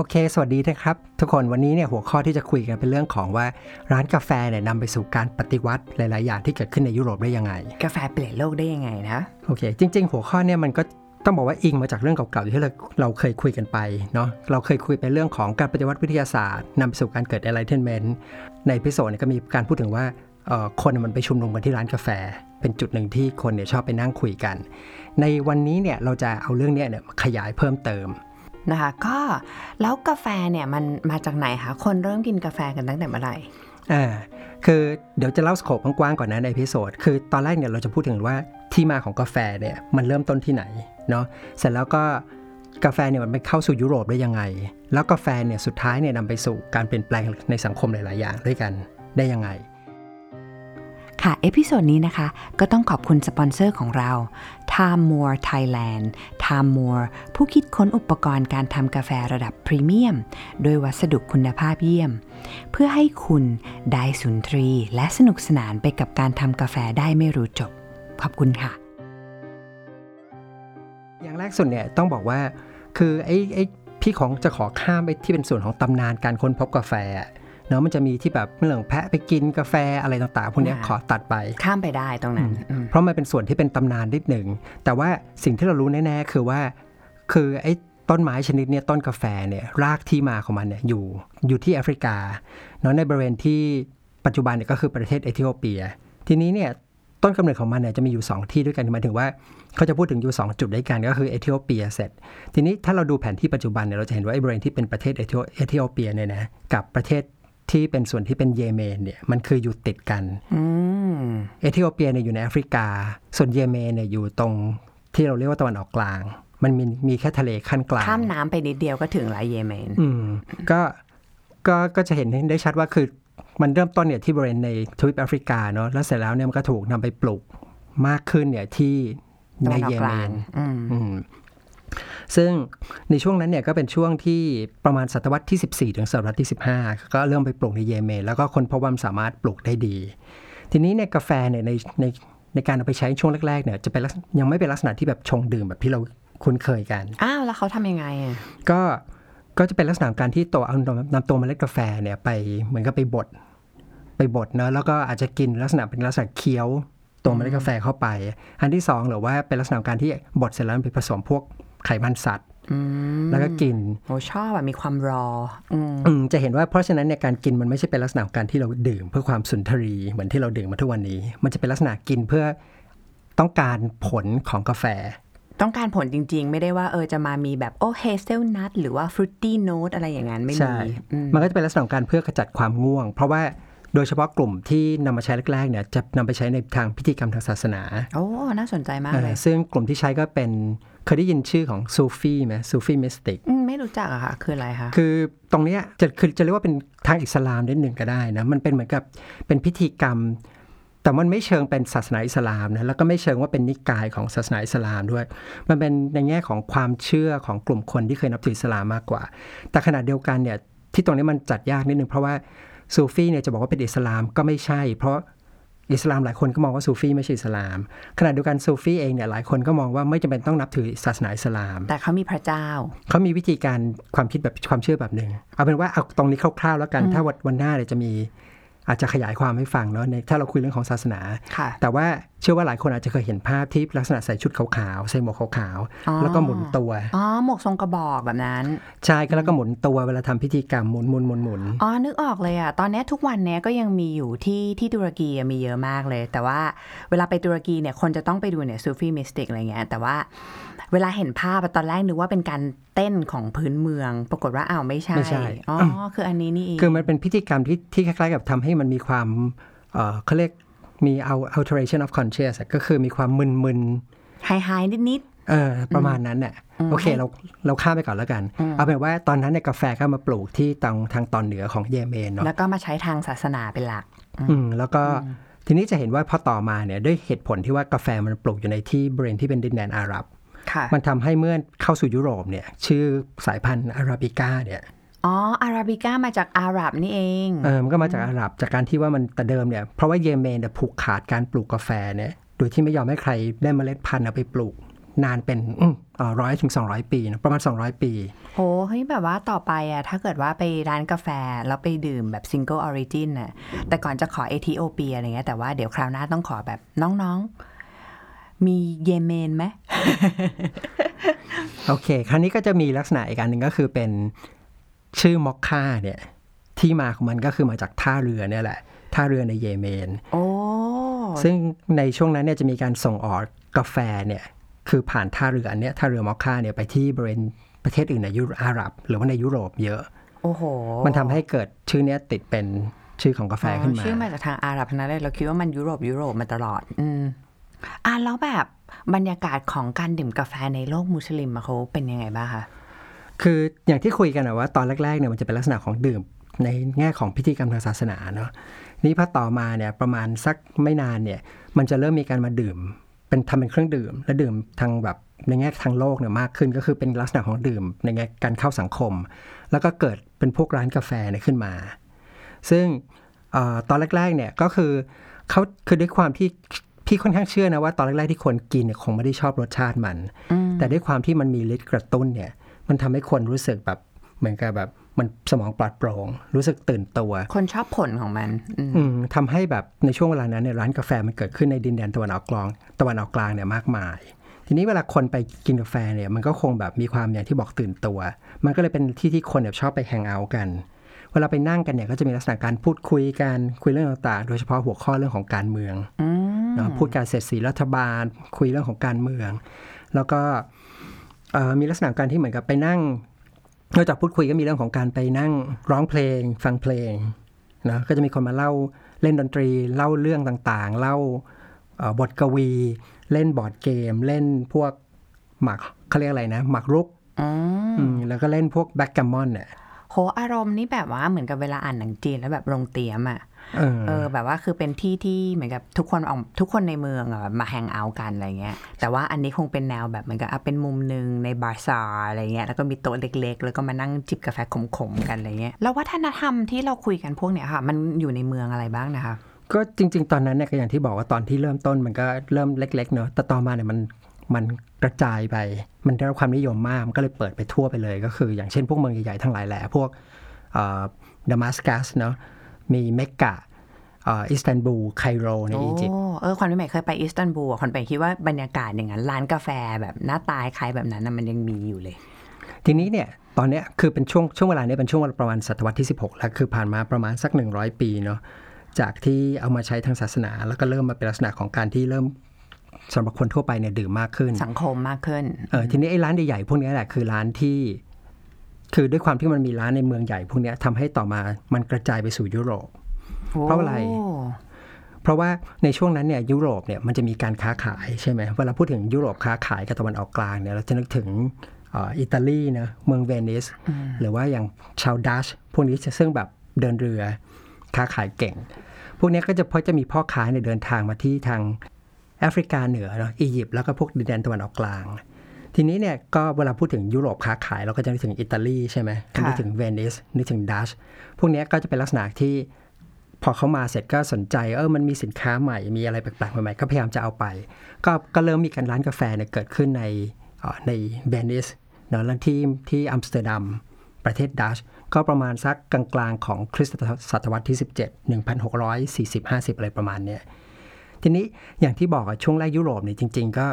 โอเค สวัสดีนะครับ ทุกคนวันนี้เนี่ยหัวข้อที่จะคุยกันเป็นเรื่องของว่าร้านกาแฟเนี่ยนำไปสู่การปฏิวัติหลาย ๆ อย่างที่เกิดขึ้นในยุโรปได้ยังไง กาแฟเปลี่ยนโลกได้ยังไงนะ โอเค จริง ๆ หัวข้อเนี่ยมันก็ต้องบอกว่าอิงมาจากเรื่องเก่าๆที่เราเราเคยคุยกันไปเนาะเราเคยคุยไปเรื่องของการปฏิวัติวิทยาศาสตร์นำไปสู่การเกิด enlightenment ใน episode เนี่ยก็มีการพูดถึงว่าเอ่อคนมันไปชุมนุมกันที่ร้านกาแฟ เป็นจุดหนึ่งที่คนเนี่ยชอบไปนั่งคุยกัน ในวันนี้เนี่ยเราจะเอาเรื่องเนี้ยเนี่ยมาขยายเพิ่มเติม นะคะก็แล้วกาแฟเนี่ยมันมาจากไหนคะคนเริ่มกินกาแฟกันตั้งแต่เมื่อไหร่อ่าคือเดี๋ยวจะเล่าสโคปกว้างๆก่อนนะในพิโซดคือตอนแรกเนี่ยเราจะพูดถึงว่าที่มาของกาแฟเนี่ยมันเริ่มต้นที่ไหนเนาะเสร็จแล้วก็กาแฟเนี่ยมันไปเข้าสู่ยุโรปได้ยังไง แล้วกาแฟเนี่ยสุดท้ายเนี่ยนำไปสู่การเปลี่ยนแปลงในสังคมหลาย ๆ อย่างด้วยกันได้ยังไง ค่ะ episode นี้นะคะ ก็ต้องขอบคุณสปอนเซอร์ของเรา Timemore Thailand Timemore ผู้คิดค้นอุปกรณ์การทำกาแฟระดับพรีเมียม โดยวัสดุคุณภาพเยี่ยม เพื่อให้คุณได้สุนทรีย์ และสนุกสนานไปกับการทำกาแฟได้ไม่รู้จบ ขอบคุณค่ะ อย่างแรกสุดเนี่ยต้องบอกว่า คือไอ้ไอ้พี่ของจะขอข้ามไปที่เป็นส่วนของตำนานการค้นพบกาแฟ เนาะมันจะมีที่แบบเรื่องแพะไปกินกาแฟอะไรต่างๆพวกเนี้ยอ่าขอตัดไปข้ามไปได้ตรงนั้นอืมเพราะมันเป็นส่วนที่เป็นตำนานนิดหนึ่ง แต่ว่าสิ่งที่เรารู้แน่ๆคือว่า คือไอ้ต้นไม้ชนิดเนี้ยต้นกาแฟเนี่ยรากที่มาของมันเนี่ยอยู่อยู่ที่แอฟริกาเนาะในบริเวณที่ปัจจุบันเนี่ยก็คือประเทศเอธิโอเปีย ทีนี้เนี่ยต้นกำเนิดของมันเนี่ยจะมีอยู่ 2 ที่ด้วยกันหมายถึงว่าเขาจะพูดถึงอยู่ 2 จุดด้วยกันก็คือเอธิโอเปียเสร็จ ทีนี้ถ้าเราดูแผนที่ปัจจุบันเนี่ยเราจะเห็นว่าไอ้บริเวณที่เป็นประเทศเอธิโอเอธิโอเปียเนี่ยนะกับประเทศ ที่เป็นส่วนที่เป็นเยเมนเนี่ยมันคืออยู่ติดกันอืมเอธิโอเปียเนี่ยอยู่ในแอฟริกา ส่วนเยเมนเนี่ยอยู่ตรงที่เราเรียกว่าตะวันออกกลาง มันมีมีแค่ทะเลขั้นกลางข้ามน้ำไปนิดเดียวก็ถึงละเยเมน อืมก็ก็ก็จะเห็นได้ชัดว่าคือมันเริ่มต้นเนี่ยที่บริเวณในทวีปแอฟริกาเนาะแล้วเสร็จแล้วเนี่ยมันก็ถูกนำไปปลูกมากขึ้นเนี่ยที่ตะในวันออเยกกเมลางนอืมอืม ซึ่งในช่วงนั้นเนี่ยก็เป็นช่วงที่ประมาณศตวรรษที่ 14 ถึงศตวรรษที่ 15 ก็เริ่มไปปลูกในเยเมนแล้วก็คนพบว่ามันสามารถปลูกได้ดี ทีนี้เนี่ยกาแฟเนี่ยในในในการเอาไปใช้ช่วงแรกๆเนี่ยจะเป็นลักษณะยังไม่เป็นลักษณะที่แบบชงดื่มแบบที่เราคุ้นเคยกันอ้าวแล้วเขาทำยังไงอะก็ก็จะเป็นลักษณะของการที่ตัวเอานำตัวเมล็ดกาแฟเนี่ยไปเหมือนกับไปบดไปบดเนอะแล้วก็อาจจะกินลักษณะเป็นลักษณะเคี้ยวตัวเมล็ดกาแฟเข้าไป อันที่สองหรือว่าเป็นลักษณะของการที่บดเสร็จแล้วไปผสมพวก ไขมันสัตว์อืมแล้วก็กินโอ้ชอบแบบมีความรออืมอืมจะเห็นว่าเพราะฉะนั้นเนี่ยการกินมันไม่ใช่เป็นลักษณะของการที่เราดื่ม เพื่อความสุนทรีเหมือนที่เราดื่มมาทุกวันนี้ มันจะเป็นลักษณะกินเพื่อต้องการผลของกาแฟ ต้องการผลจริง ๆ ไม่ได้ว่าเออจะมามีแบบโอ้เฮเซลนัทหรือว่าฟรุตตี้โน e อะไรอย่างนั้นไม่ใช่มีอืมมันก็จะเป็นลักษณะของการเพื่อขจัดความง่วง เพราะว่า โดยเฉพาะกลุ่มที่นำมาใช้แรกๆเนี่ยจะนำไปใช้ในทางพิธีกรรมทางศาสนา โอ้ น่าสนใจมากเอเลอยซึ่งกลุ่มที่ใช้ก็เป็นเคยได้ยินชื่อของซูฟี่ไหมซูฟี่มิสติกอืมไม่รู้จักอะค่ะ คืออะไรคะ คือตรงเนี้ยจะคือจะเรียกว่าเป็นทางอิสลามนิดหนึ่งก็ได้นะ มันเป็นเหมือนกับเป็นพิธีกรรม แต่มันไม่เชิงเป็นศาสนาอิสลามนะแล้วก็ไม่เชิงว่าเป็นนิกายของศาสนาอิสลามด้วย มันเป็นในแง่ของความเชื่อของกลุ่มคนที่เคยนับถืออิสลามมากกว่า แต่ขณะเดียวกันเนี่ยที่ตรงนี้มันจัดยากนิดนึงเพราะว่า ซูฟี่เนี่ยจะบอกว่าเป็นอิสลามก็ไม่ใช่ เพราะอิสลามหลายคนก็มองว่าซูฟี่ไม่ใช่อิสลาม ขณะเดียวกันซูฟี่เองเนี่ยหลายคนก็มองว่าไม่จำเป็นต้องนับถือศาสนาอิสลาม แต่เขามีพระเจ้า เขามีวิธีการความคิดแบบความเชื่อแบบหนึ่งเอาเป็นว่าเอาตรงนี้คร่าวๆแล้วกัน ถ้าวันวันหน้าเนี่ยจะมี อาจจะขยายความให้ฟังเนาะในถ้าเราคุยเรื่องของศาสนาค่ะแต่ว่าเชื่อว่าหลายคนอาจจะเคยเห็นภาพที่ลักษณะใส่ชุดขาวๆใส่หมวกขาวอ๋อๆแล้วก็หมุนตัวอ๋อหมวกทรงกระบอกแบบนั้นใช่ก็แล้วก็หมุนตัวเวลาทำพิธีกรรมหมุนหมุนหมุนหมุนอ๋อนึกออกเลยอะตอนเนี้ยทุกวันเนี้ยก็ยังมีอยู่ที่ที่ตุรกีอะมีเยอะมากเลย แต่ว่าเวลาไปตุรกีเนี่ยคนจะต้องไปดูเนี่ยซูฟี่มิสติกอะไรเงี้ยแต่ว่า เวลาเห็นภาพอะตอนแรกนึกว่าเป็นการเต้นของพื้นเมือง ปรากฏว่าอ้าวไม่ใช่ไม่ใช่อ๋อคืออันนี้นี่เองคือมันเป็นพิธีกรรมที่ที่คล้ายๆ กับทำให้มันมีความเอ่อเขาเรียกมีเอา alteration of conscious อะก็คือมีความมึนๆไฮไฮนิดนิดเออประมาณนั้นเนี่ยโอเคเราเราข้ามไปก่อนแล้วกัน เอาเป็นว่าตอนนั้นเนี่ยกาแฟก็มาปลูกที่ทางทางตอนเหนือของเยเมนๆเนาะแล้วก็มาใช้ทางศาสนาเป็นหลัก อืมแล้วก็ทีนี้จะเห็นว่าพอต่อมาเนี่ยด้วยเหตุผลที่ว่ากาแฟมันปลูกอยู่ในที่บริเวณที่เป็นดินแดนอาหรับค่ะ มันทำให้เมื่อเข้าสู่ยุโรปเนี่ยชื่อสายพันธุ์อาราบิก้าเนี่ยอ๋ออาราบิก้ามาจากอาหรับนี่เองเออมันก็มาจากอาหรับจากการที่ว่ามันแต่เดิมเนี่ยเพราะว่าเยเมนเนี่ยผูกขาดการปลูกกาแฟเนี่ยโดยที่ไม่ยอมให้ใครได้เมล็ดพันธุ์เอาไปปลูกนานเป็นร้อยถึง 200 ปีนะประมาณ 200 ปีโหเฮ้ยแบบว่าต่อไปอะถ้าเกิดว่าไปร้านกาแฟ แล้วไปดื่มแบบ single origin อะแต่ก่อนจะขอเอธิโอเปียอะไรเงี้ยแต่ว่าเดี๋ยวคราวหน้าต้องขอแบบน้องๆ มีเยเมนไหมโอเค คราวนี้ก็จะมีลักษณะอีกอันหนึ่งก็คือเป็นชื่อมอคค่าเนี่ย ที่มาของมันก็คือมาจากท่าเรือเนี่ยแหละ ท่าเรือในเยเมนโอ้ซึ่งในช่วงนั้นเนี่ยจะมีการส่งออกกาแฟเนี่ย คือผ่านท่าเรืออันเนี้ยท่าเรือมอคค่าเนี่ยไปที่บริเวณประเทศอื่นในยุโรปอาหรับ หรือว่าในยุโรปเยอะโอ้โห มันทำให้เกิดชื่อเนี้ยติดเป็นชื่อของกาแฟขึ้นมา ชื่อมาจากทางอาหรับทั้งนั้นเลยเราคิดว่ามันยุโรปยุโรปมาตลอด อืม อะแล้วแบบบรรยากาศของการดื่มกาแฟในโลกมุสลิมอะเขาเป็นยังไงบ้างคะคืออย่างที่คุยกันนะว่าตอนแรกๆเนี่ยมันจะเป็นลักษณะของดื่มในแง่ของพิธีกรรมทางศาสนาเนาะนี่พอต่อมาเนี่ยประมาณสักไม่นานเนี่ยมันจะเริ่มมีการมาดื่ม เป็นทำเป็นเครื่องดื่ม และดื่มทางแบบในแง่ทางโลกเนี่ยมากขึ้นก็คือเป็นลักษณะของดื่ม ในแง่การเข้าสังคม แล้วก็เกิดเป็นพวกร้านกาแฟเนี่ยขึ้นมา ซึ่งออตอนแรกๆเนี่ยก็คือเขาคือด้วยความที่ พี่ค่อนข้างเชื่อนะว่าตอนแรกๆที่คนกินเนี่ยคงไม่ได้ชอบรสชาติมัน แต่ด้วยความที่มันมีฤทธิ์กระตุ้นเนี่ย มันทำให้คนรู้สึกแบบเหมือนกับแบบมันสมองปลอดโปร่งรู้สึกตื่นตัว คนชอบผลของมันอืมอืมทำให้แบบในช่วงเวลานั้นเนี่ยร้านกาแฟมันเกิดขึ้นในดินแดนตะวันออกกลางตะวันออกกลางเนี่ยมากมายทีนี้เวลาคนไปกินกาแฟเนี่ยมันก็คงแบบมีความอย่างที่บอกตื่นตัว มันก็เลยเป็นที่ที่คนเนี่ยชอบไปแฮงเอาท์กัน เวลาไปนั่งกันเนี่ยก็จะมีลักษณะการพูดคุยกันคุยเรื่องต่างๆ โดยเฉพาะหัวข้อเรื่องของการเมืองอืมเนาะพูดการเสียดสีรัฐบาล คุยเรื่องของการเมือง แล้วก็เอ่อมีลักษณะการที่เหมือนกับไปนั่งนอกจากพูดคุยก็มีเรื่องของการไปนั่งร้องเพลง ฟังเพลงนะก็จะมีคนมาเล่าเล่นดนตรี เล่าเรื่องต่างๆ เล่าเอ่อบทกวี เล่นบอร์ดเกม เล่นพวกหมากเขาเรียกอะไรนะหมากรุกอืมอืมแล้วก็เล่นพวก backgammon เนี่ย โหอารมณ์นี่แบบว่าเหมือนกับเวลาอ่านหนังจีนแล้วแบบโรงเตรียมอะเออเออแบบว่าคือเป็นที่ที่เหมือนกับทุกคนออกทุกคนในเมืองอะแบบมาแฮงเอาท์กันอะไรเงี้ยแต่ว่าอันนี้คงเป็นแนวแบบเหมือนกับอะเป็นมุมหนึ่งในบาร์ซาร์อะไรเงี้ยแล้วก็มีโต๊ะเล็ก ๆ แล้วก็มานั่งจิบกาแฟขมๆกันอะไรเงี้ยแล้ววัฒนธรรมที่เราคุยกันพวกเนี้ยค่ะ มันอยู่ในเมืองอะไรบ้างนะคะก็จริง ๆ ตอนนั้นเนี่ยก็อย่างที่บอกว่าตอนที่เริ่มต้นมันก็เริ่มเล็ก ๆ เนอะแต่ต่อมาเนี่ยมัน มันกระจายไป มันได้รับความนิยมมากมันก็เลยเปิดไปทั่วไปเลย ก็คือ อย่างเช่นพวกเมืองใหญ่ๆทั้งหลายแหละพวกดามัสกัสเนาะมีเมกกะเอ่ออิสตันบูลไคโรในอียิปต์โอ้เออคนใหม่เคยไปอิสตันบูลอะคนไปคิดว่าบรรยากาศอย่างนั้น ร้านกาแฟแบบหน้าตายคล้ายแบบนั้นน่ะมันยังมีอยู่เลย ทีนี้เนี่ยตอนเนี้ยคือเป็นช่วงช่วงเวลาเนี้ยเป็นช่วงประมาณศตวรรษที่ 16 แล้วคือผ่านมาประมาณสัก 100 ปีเนาะจากที่เอามาใช้ทางศาสนา แล้วก็เริ่มมาเป็นลักษณะของการที่เริ่ม สำหรับคนทั่วไปเนี่ยดื่มมากขึ้น สังคมมากขึ้นเออทีนี้ไอ้ร้านใหญ่ๆพวกเนี้ยแหละคือร้านที่ คือด้วยความที่มันมีร้านในเมืองใหญ่พวกเนี้ยทำให้ต่อมามันกระจายไปสู่ยุโรป เพราะอะไรโเพราะว่าในช่วงนั้นเนี่ยยุโรปเนี่ยมันจะมีการค้าขายใช่ไหมเวลาพูดถึงยุโรปค้าขายกับตะวันออกกลางเนี่ยเราจะนึกถึงเอ่ออิตาลีนะเมืองเวนิสหรือว่าอย่างชาวดัชพวกนี้จะซึ่งแบบเดินเรือค้าขายเก่ง พวกเนี้ยก็จะเพราะจะมีพ่อค้าเนี่ยเดินทางมาที่ทาง แอฟริกาเหนือเนาะอียิปต์แล้วก็พวกดินแดนตะวันออกกลาง ทีนี้เนี่ยก็เวลาพูดถึงยุโรปค้าขายเราก็จะนึกถึงอิตาลีใช่ไหมค่ะนึกถึงเวนิสนึกถึงดัชพวกเนี้ยก็จะเป็นลักษณะที่พอเขามาเสร็จก็สนใจเออมันมีสินค้าใหม่มีอะไรแปลกๆใหม่ๆก็พยายามจะเอาไป ก็ก็เริ่มมีการร้านกาแฟเนี่ยเกิดขึ้นในเอ่อในเวนิสเนาะแล้วที่ที่อัมสเตอร์ดัมประเทศดัชก็ประมาณสักกลางๆของคริสต์ศตวรรษที่ 17 1640 50 อะไรประมาณเนี้ย ทีนี้อย่างที่บอกอะช่วงแรกยุโรปเนี่ยจริง ๆ ก็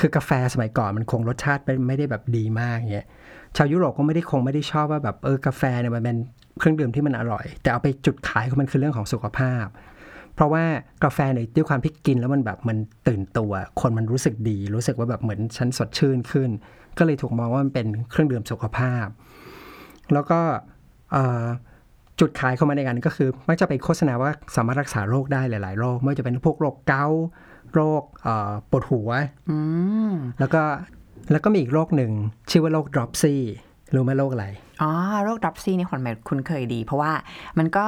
คือกาแฟสมัยก่อนมันคงรสชาติไม่ไม่ได้แบบดีมากเงี้ยชาวยุโรปก็ไม่ได้คงไม่ได้ชอบว่าแบบเออกาแฟเนี่ยมันเป็นเครื่องดื่มที่มันอร่อย แต่เอาไปจุดขายของมันคือเรื่องของสุขภาพ เพราะว่ากาแฟเนี่ยด้วยความที่กินแล้วมันแบบมันตื่นตัว คนมันรู้สึกดี รู้สึกว่าแบบเหมือนฉันสดชื่นขึ้น ก็เลยถูกมองว่ามันเป็นเครื่องดื่มสุขภาพ แล้วก็เจุดขายของมันในการก็คือมักจะไปโฆษณาว่าสามารถรักษาโรคได้หลาย ๆ โรคไม่ว่าจะเป็นพวกโรคเกาต์โรคเอ่อปวดหัวอืมแล้วก็แล้วก็มีอีกโรคหนึ่งชื่อว่าโรค dropsy รู้ ไหมโรคอะไรอ๋อโรคดรอปซี่นี่คนแบบคุ้นเคยดี เพราะว่ามันก็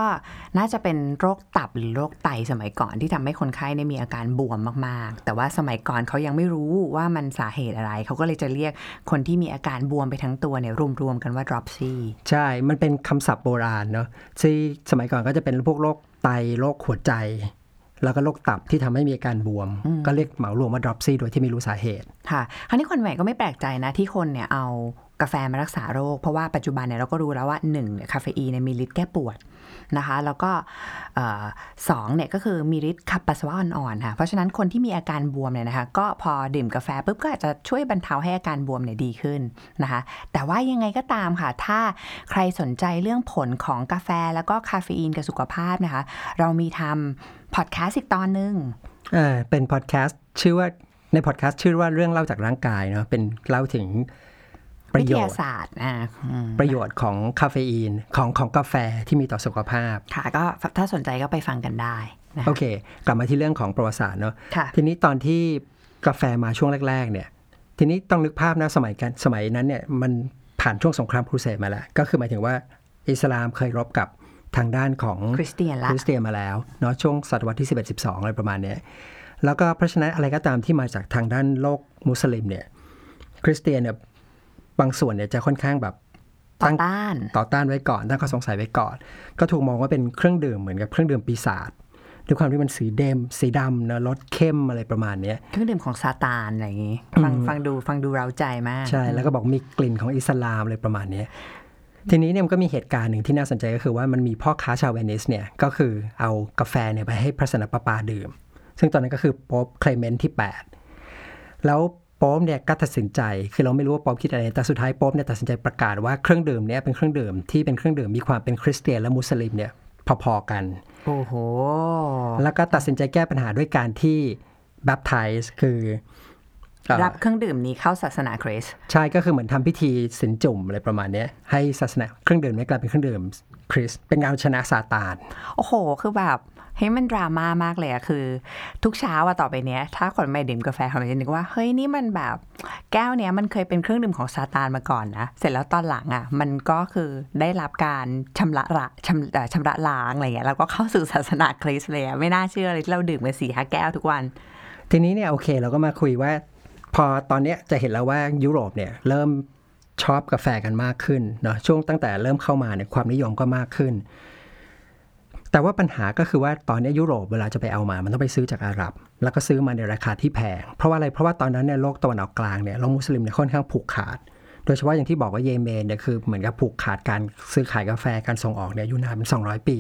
น่าจะเป็นโรคตับหรือโรคไตสมัยก่อนที่ทำให้คนไข้เนี่ยมีอาการบวมมากๆ แต่ว่าสมัยก่อนเขายังไม่รู้ว่ามันสาเหตุอะไร เขาก็เลยจะเรียกคนที่มีอาการบวมไปทั้งตัวเนี่ยรวมๆกันว่า dropsy ใช่ มันเป็นคำศัพท์โบราณเนาะที่สมัยก่อนก็จะเป็นพวกโรคไตโรคหัวใจ แล้วก็โรคตับที่ทำให้มีอาการบวม ก็เรียกเหมารวมว่า dropsy โดยที่ไม่รู้สาเหตุ ค่ะ คราวนี้คนใหม่ก็ไม่แปลกใจนะที่คนเนี่ยเอากาแฟมารักษาโรค เพราะว่าปัจจุบันเนี่ยเราก็รู้แล้วว่า1เนี่ยคาเฟอีนเนี่ยมีฤทธิ์แก้ปวดนะคะ แล้วก็เอ่อสองเนี่ยก็คือมีฤทธิ์ขับปัสสาวะอ่อนๆค่ะเพราะฉะนั้นคนที่มีอาการบวมเนี่ยนะคะ ก็พอดื่มกาแฟปุ๊บก็อาจจะช่วยบรรเทาให้อาการบวมเนี่ยดีขึ้นนะคะ แต่ว่ายังไงก็ตามค่ะ ถ้าใครสนใจเรื่องผลของกาแฟแล้วก็คาเฟอีนกับสุขภาพนะคะ เรามีทำ พอดแคสต์อีกตอนหนึ่งอ่าเป็นพอดแคสต์ชื่อว่าในพอดแคสต์ชื่อว่าเรื่องเล่าจากร่างกายเนาะเป็นเล่าถึงประวิโยทชยาน์ศาสตร์อ่าอืมประโยชน์ของคาเฟอีนของของกาแฟที่มีต่อสุขภาพ ค่ะ ก็ถ้าสนใจก็ไปฟังกันได้นะโอเค กลับมาที่เรื่องของประวัติศาสตร์เนาะค่ะทีนี้ตอนที่กาแฟมาช่วงแรก ๆ เนี่ย ทีนี้ต้องนึกภาพนะสมัยกันสมัยนั้นเนี่ยมันผ่านช่วงสงครามครูเสดมาแล้ว ก็คือหมายถึงว่าอิสลามเคยรบกับ ทางด้านของคริสเตียนละคริสเตียนมาแล้วเนาะช่วงศตวรรษที่ 11 12 อะไรประมาณเนี้ยแล้วก็เพราะฉะนั้นอะไรก็ตามที่มาจากทางด้านโลกมุสลิมเนี่ยคริสเตียนเนี่ยบางส่วนเนี่ยจะค่อนข้างแบบต่อตั้งต้านต่อต้านไว้ก่อนตั้งข้อสงสัยไว้ก่อน ก็ถูกมองว่าเป็นเครื่องดื่มเหมือนกับเครื่องดื่มปีศาจด้วยความที่มันสีเดมสีดำนะรสเข้มอะไรประมาณเนี้ยเครื่องดื่มของซาตานอะไรอย่างงี้ ฟังฟังดูฟังดูเร้าใจมาก ใช่ แล้วก็บอกมีกลิ่นของอิสลามอะไรประมาณเนี้ย ทีนี้เนี่ยมันก็มีเหตุการณ์หนึ่งที่น่าสนใจก็คือว่ามันมีพ่อค้าชาวเวนิสเนี่ยก็คือเอากาแฟเนี่ยไปให้พระสันตะปาปาดื่ม ซึ่งตอนนั้นก็คือโป๊ปเคลเมนต์ที่ 8 แล้วโป๊ปเนี่ยก็ตัดสินใจ คือเราไม่รู้ว่าโป๊ปคิดอะไร แต่สุดท้ายโป๊ปเนี่ยตัดสินใจประกาศว่าเครื่องดื่มเนี่ยเป็นเครื่องดื่มที่เป็นเครื่องดื่มมีความเป็นคริสเตียนและมุสลิมเนี่ยพอๆกัน โอ้โห แล้วก็ตัดสินใจแก้ปัญหาด้วยการที่ baptize คือเอ่อ รับเครื่องดื่มนี้เข้าศาสนาคริสต์ใช่ก็คือเหมือนทำพิธีสินจุ่มอะไรประมาณเนี้ยให้ศาสนาเครื่องดื่มนี้กลายเป็นเครื่องดื่มคริสต์เป็นการเอาชนะซาตานโอ้โห คือแบบเฮ้ยมันดราม่ามากเลยอะคือ ทุกเช้าอะต่อไปเนี้ย ถ้าคนไม่ดื่มกาแฟเขาจะนึกว่า เฮ้ยนี่มันแบบ แก้วเนี้ยมันเคยเป็นเครื่องดื่มของซาตานมาก่อนนะ เสร็จแล้วตอนหลังอะมันก็คือได้รับการชำระละชำเอ่อชำระล้างอะไรเงี้ยแล้วก็เข้าสู่ศาสนาคริสต์เลยอะไม่น่าเชื่อเลยที่เราดื่มกันสี่ห้าแก้วทุกวัน ทีนี้เนี่ยโอเค เราก็มาคุยว่า พอตอนนี้จะเห็นแล้วว่ายุโรปเนี่ยเริ่มชอบกาแฟกันมากขึ้นเนาะช่วงตั้งแต่เริ่มเข้ามาเนี่ยความนิยมก็มากขึ้น แต่ว่าปัญหาก็คือว่าตอนนี้ยุโรปเวลาจะไปเอามา มันต้องไปซื้อจากอาหรับ แล้วก็ซื้อมาในราคาที่แพง เพราะว่าอะไรเพราะว่าตอนนั้นเนี่ยโลกตะวันออกกลางเนี่ยโลกมุสลิมเนี่ยค่อนข้างผูกขาด โดยเฉพาะอย่างที่บอกว่าเยเมนเนี่ยคือเหมือนกับผูกขาดการซื้อขายกาแฟการส่งออกเนี่ยอยู่นานเป็น200 ปี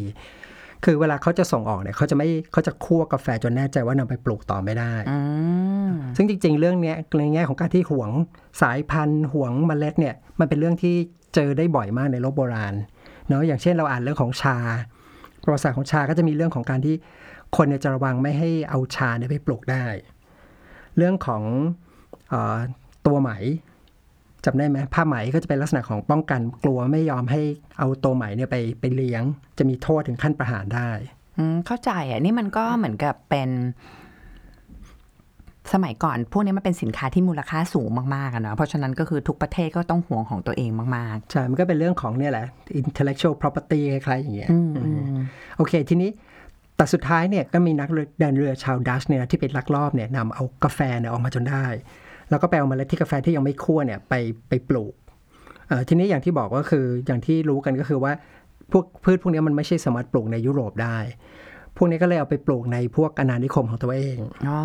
คือเวลาเขาจะส่งออกเนี่ยเขาจะไม่เขาจะคั่วกาแฟจนแน่ใจว่านำไปปลูกต่อไม่ได้อืมซึ่งจริง ๆ เรื่องเนี้ยในแง่ของการที่หวงสายพันธุ์หวงเมล็ดเนี่ยมันเป็นเรื่องที่เจอได้บ่อยมากในโลกโบราณเนาะอย่างเช่นเราอ่านเรื่องของชา ประวัติศาสตร์ของชาก็จะมีเรื่องของการที่คนเนี่ยจะระวังไม่ให้เอาชาเนี่ยไปปลูกได้ เรื่องของเออตัวไหม จำได้ไหมผ้าไหมก็จะเป็นลักษณะของป้องกัน กลัวไม่ยอมให้เอาตัวไหมเนี่ยไปไปเลี้ยง จะมีโทษถึงขั้นประหารได้อืมเข้าใจอะนี่มันก็เหมือนกับเป็นสมัยก่อนพวกนี้มันเป็นสินค้าที่มูลค่าสูงมากๆอะเนาะเพราะฉะนั้นก็คือทุกประเทศก็ต้องห่วงของตัวเองมากใช่ มันก็เป็นเรื่องของเนี่ยแหละ intellectual property คล้ายๆอย่างเงี้ยๆอืมอืมโอเค ทีนี้แต่สุดท้ายเนี่ยก็มีนักเดินเรือชาวดัชเนี่ยนะที่เป็นลักลอบเนี่ยนำเอากาแฟเนี่ยออกมาจนได้ แล้วก็ไปเอาเมล็ดที่กาแฟที่ยังไม่คั่วเนี่ยไปไปปลูกเอ่อทีนี้อย่างที่บอกก็คืออย่างที่รู้กันก็คือว่าพวกพืชพวกนี้มันไม่ใช่สามารถปลูกในยุโรปได้ พวกนี้ก็เลยเอาไปปลูกในพวกอาณานิคมของตัวเองอ๋อ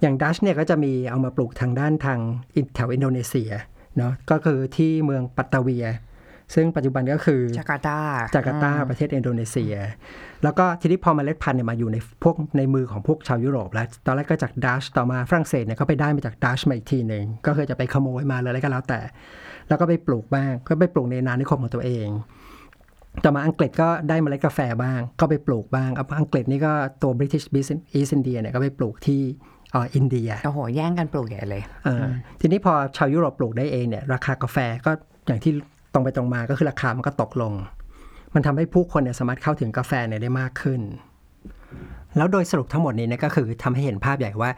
อย่างดัชเนี่ยก็จะมีเอามาปลูกทางด้านทางอินแถวอินโดนีเซียเนาะก็คือที่เมืองปัตตาเวีย ซึ่งปัจจุบันก็คือจาการ์ตาจาการ์ตาประเทศอินโดนีเซีย แล้วก็ทีนี้พอเมล็ดพันธุ์เนี่ยมาอยู่ในพวกในมือของพวกชาวยุโรปแล้ว ตอนแรกก็จากดัชต่อมาฝรั่งเศสเนี่ยก็ไปได้มาจากดัชมาอีกทีหนึ่งก็คือจะไปขโมยมาเลยอะไรก็แล้วแต่ แล้วก็ไปปลูกบ้างก็ไปปลูกในนานิคมของตัวเองต่อมาอังกฤษก็ได้เมล็ดกาแฟบ้าง ก็ไปปลูกบ้างเอาอังกฤษนี่ก็ตัว British East India เนี่ยก็ไปปลูกที่เอ่ออินเดีย โอ้โห แย่งกันปลูกใหญ่เลยเออทีนี้พอชาวยุโรปปลูกได้เองเนี่ย ราคากาแฟก็อย่างที่ ตรงไปตรงมาก็คือราคามันก็ตกลง มันทำให้ผู้คนเนี่ยสามารถเข้าถึงกาแฟเนี่ยได้มากขึ้น แล้วโดยสรุปทั้งหมดนี้เนี่ยก็คือทำให้เห็นภาพใหญ่ว่า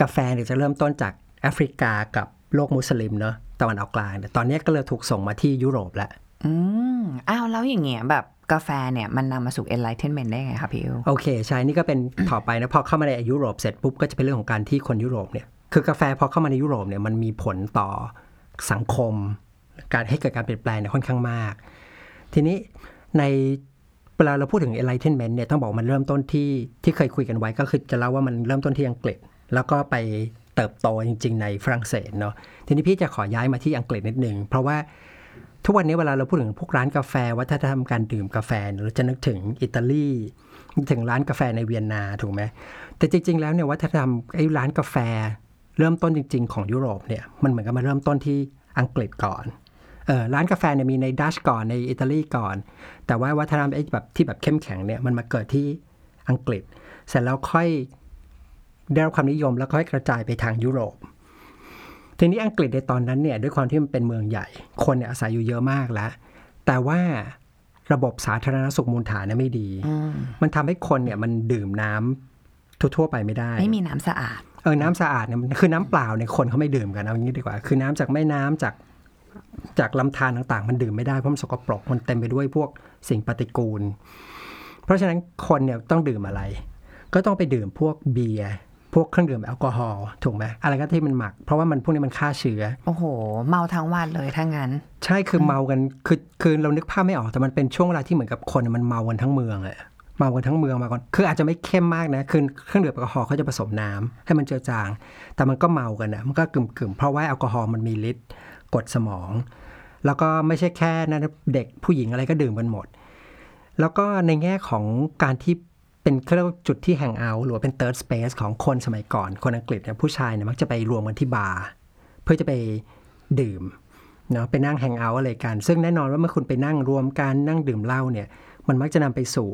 กาแฟเนี่ยจะเริ่มต้นจากแอฟริกากับโลกมุสลิมเนาะตะวันออกกลางเนี่ยตอนนี้ก็เลยถูกส่งมาที่ยุโรปแล้วอืมอ้าวแล้วอย่างเงี้ยแบบกาแฟเนี่ยมันนำมาสู่ enlightenment ได้ไงคะพี่อิวโอเค ใช่ นี่ก็เป็นต่อไปนะ พอเข้ามาในยุโรปเสร็จปุ๊บ ก็จะเป็นเรื่องของการที่คนยุโรปเนี่ย คือกาแฟพอเข้ามาในยุโรปเนี่ยมันมีผลต่อสังคม การให้เกิดการเปลี่ยนแปลงเนี่ยค่อนข้างมาก ทีนี้ในเวลาเราพูดถึง enlightenment เนี่ยต้องบอกมันเริ่มต้นที่ที่เคยคุยกันไว้ก็คือจะเล่าว่ามันเริ่มต้นที่อังกฤษ แล้วก็ไปเติบโตจริง ๆ ในฝรั่งเศสเนาะทีนี้พี่จะขอย้ายมาที่อังกฤษนิดหนึ่งเพราะว่าทุกวันนี้เวลาเราพูดถึงพวกร้านกาแฟวัฒนธรรมการดื่มกาแฟเราจะนึกถึงอิตาลีถึงร้านกาแฟในเวียนนาถูกไหมแต่จริง ๆ แล้วเนี่ยวัฒนธรรมไอ้ร้านกาแฟ เริ่มต้นจริง ๆ ของยุโรปเนี่ยมันเหมือนกับมาเริ่มต้นที่อังกฤษก่อน ร้านกาแฟเนี่ยมีในดัชก่อนในอิตาลีก่อน แต่ว่าวัฒนธรรมไอ้แบบที่แบบเข้มแข็งเนี่ยมันมาเกิดที่อังกฤษ เสร็จแล้วค่อยได้รับความนิยมแล้วค่อยกระจายไปทางยุโรป ทีนี้อังกฤษในตอนนั้นเนี่ยด้วยความที่มันเป็นเมืองใหญ่ คนเนี่ยอาศัยอยู่เยอะมากแล้ว แต่ว่าระบบสาธารณสุขมูลฐานเนี่ยไม่ดี มันทำให้คนเนี่ยมันดื่มน้ำทั่วๆไปไม่ได้ ไม่มีน้ำสะอาด เออ น้ำสะอาดเนี่ยมันคือน้ำเปล่าเนี่ยคนเขาไม่ดื่มกันเอางี้ดีกว่า คือน้ำจากแม่น้ำจาก จากลำธารต่างๆ มันดื่มไม่ได้เพราะมันสกปรกมันเต็มไปด้วยพวกสิ่งปฏิกูล เพราะฉะนั้นคนเนี่ยต้องดื่มอะไร ก็ต้องไปดื่มพวกเบียร์พวกเครื่องดื่มแอลกอฮอล์ถูกไหมอะไรก็ที่มันหมัก เพราะว่ามันพวกนี้มันฆ่าเชื้อ โอ้โห เมาทั้งวันเลยถ้างั้น ใช่คือเมากันคือคือเรานึกภาพไม่ออกแต่มันเป็นช่วงเวลาที่เหมือนกับคนมันเมากันทั้งเมืองอะเมากันทั้งเมืองมาก่อน คืออาจจะไม่เข้มมากนะ คือเครื่องดื่มแอลกอฮอล์เขาจะผสมน้ำให้มันเจือจาง แต่มันก็เมากันนะมันก็กึ่มๆ เพราะว่าแอลกอฮอล์มันมีฤทธิ์ กดสมอง แล้วก็ไม่ใช่แค่นั้นเด็กผู้หญิงอะไรก็ดื่มกันหมด แล้วก็ในแง่ของการที่เป็นเขาเรียกว่าจุดที่แห่งเอาท์หรือว่าเป็น third space ของคนสมัยก่อน คนอังกฤษเนี่ยผู้ชายเนี่ยมักจะไปรวมกันที่บาร์เพื่อจะไปดื่มเนาะไปนั่งแฮงเอาท์อะไรกัน ซึ่งแน่นอนว่าเมื่อคุณไปนั่งรวมกันนั่งดื่มเหล้าเนี่ย มันมักจะนำไปสู่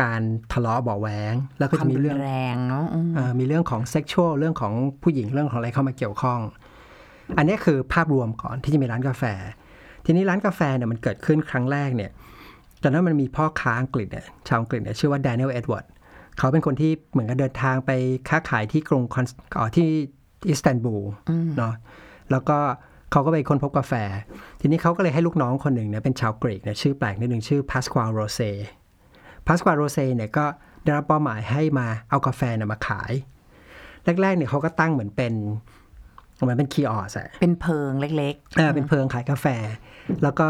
การทะเลาะเบาะแหวงแล้วก็ควาจะมมีรุเรื่อนงแรงเนาะอืมเอ่อมีเรื่องของเซ็กชวลเรื่องของผู้หญิงเรื่องของอะไรเข้ามาเกี่ยวข้อง อันนี้คือภาพรวมก่อนที่จะมีร้านกาแฟ ทีนี้ร้านกาแฟเนี่ยมันเกิดขึ้นครั้งแรกเนี่ยตอนนั้นมันมีพ่อค้าอังกฤษเนี่ยชาวอังกฤษเนี่ยชื่อว่า Daniel Edward เขาเป็นคนที่เหมือนกับเดินทางไปค้าขายที่กรุงคอนเอ่อที่อิสตันบูลเนาะแล้วก็เขาก็ไปค้นพบกาแฟ ทีนี้เขาก็เลยให้ลูกน้องคนหนึ่งเนี่ยเป็นชาวกรีกเนี่ยชื่อแปลกนิดหนึ่งชื่อ Pasquale Rose Pasquale Rose เนี่ยก็ได้รับเป้าหมายให้มาเอากาแฟเนี่ยมาขาย แรกๆเนี่ยเขาก็ตั้งเหมือนเป็น เหมือนเป็นคีออสอะเป็นเพิงเล็กเออเป็นเพิงขายกาแฟ แล้วก็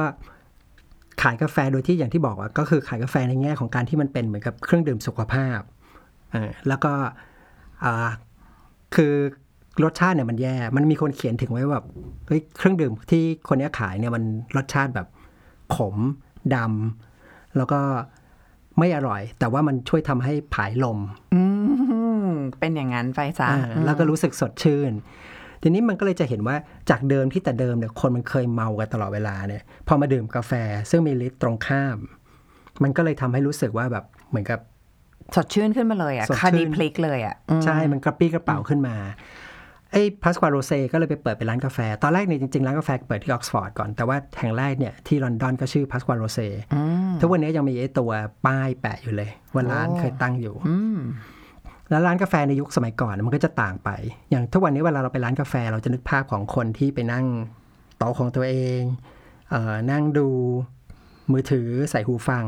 ขายกาแฟโดยที่อย่างที่บอกว่าก็คือขายกาแฟในแง่ของการที่มันเป็นเหมือนกับเครื่องดื่มสุขภาพเออแล้วก็อ่าคือรสชาติเนี่ยมันแย่ มันมีคนเขียนถึงไว้แบบเฮ้ยเครื่องดื่มที่คนเนี้ยขายเนี่ยมันรสชาติแบบขมดำแล้วก็ไม่อร่อย แต่ว่ามันช่วยทำให้ผายลมๆอืมเป็นอย่างนั้นไปซะอ่าแล้วก็รู้สึกสดชื่น ทีนี้มันก็เลยจะเห็นว่าจากเดิมที่แต่เดิมเนี่ยคนมันเคยเมากันตลอดเวลาเนี่ยพอมาดื่มกาแฟซึ่งมีฤทธิ์ตรงข้าม มันก็เลยทำให้รู้สึกว่าแบบเหมือนกับสดชื่นขึ้นมาเลยอะสดชื่นคดีพลิกเลยอะอืมใช่มันกระปรี้กระเปร่าขึ้นมาไอ้พัสควาโรเซก็เลยไปเปิดเป็นร้านกาแฟ ตอนแรกเนี่ยจริงๆ ร้านกาแฟเปิดที่ออกซ์ฟอร์ดก่อน แต่ว่าแห่งแรกเนี่ยที่ลอนดอนก็ชื่อพัสควาโรเซทุกวันนี้ยังมีไอ้ตัวป้ายแปะอยู่เลยว่าร้านเคยตั้งอยู่อืม แล้วร้านกาแฟในยุคสมัยก่อนมันก็จะต่างไป อย่างทุกวันนี้เวลาเราไปร้านกาแฟเราจะนึกภาพของคนที่ไปนั่งโต๊ะของตัวเองเออนั่งดูมือถือใส่หูฟัง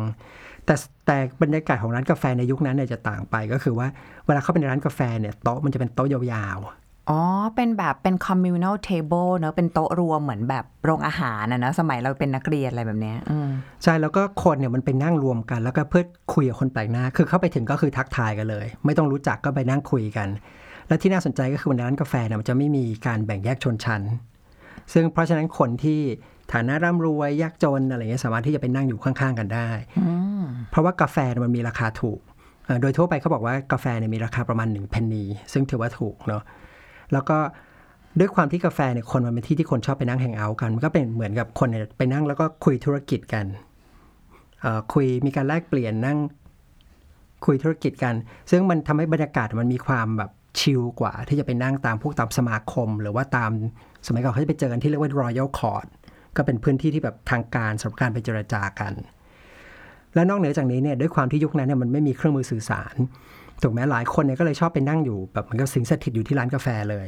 แต่แต่บรรยากาศของร้านกาแฟในยุคนั้นเนี่ยจะต่างไปก็คือว่าเวลาเข้าไปในร้านกาแฟเนี่ยโต๊ะมันจะเป็นโต๊ะยาว อ๋อ เป็นแบบเป็น communal table เนอะเป็นโต๊ะรวมเหมือนแบบโรงอาหารนะเนอะสมัยเราเป็นนักเรียนอะไรแบบเนี้ยอืมๆใช่ แล้วก็คนเนี่ยมันไปนั่งรวมกัน แล้วก็เพื่อคุยกับคนแปลกหน้า คือเข้าไปถึงก็คือทักทายกันเลย ไม่ต้องรู้จักก็ไปนั่งคุยกัน และที่น่าสนใจก็คือในร้านกาแฟเนี่ยมันจะไม่มีการแบ่งแยกชนชั้น ซึ่งเพราะฉะนั้นคนที่ฐานะร่ำรวยยากจนอะไรเงี้ยสามารถที่จะไปนั่งอยู่ข้างๆกันได้ เพราะว่ากาแฟเนี่ยมันมีราคาถูกเอ่อโดยทั่วไปเขาบอกว่ากาแฟเนี่ยมีราคาประมาณ1เพนนีซึ่งถือว่าถูกเนาะ แล้วก็ด้วยความที่กาแฟเนี่ยคนมันเป็นที่ที่คนชอบไปนั่งแฮงเอาท์กัน มันก็เป็นเหมือนกับคนเนี่ยไปนั่งแล้วก็คุยธุรกิจกันคุยมีการแลกเปลี่ยนนั่งคุยธุรกิจกัน ซึ่งมันทำให้บรรยากาศมันมีความแบบชิลกว่า ที่จะไปนั่งตามพวกตามสมาคม หรือว่าตามสมัยก่อนเขาจะไปเจอกันที่เรียกว่า Royal Court ก็เป็นพื้นที่ที่แบบทางการสำหรับการไปเจรจากัน และนอกเหนือจากนี้เนี่ยด้วยความที่ยุคนั้นเนี่ยมันไม่มีเครื่องมือสื่อสาร ถูกไหมหลายคนเนี่ยก็เลยชอบไปนั่งอยู่แบบเหมือนกับสิงสถิตอยู่ที่ร้านกาแฟเลย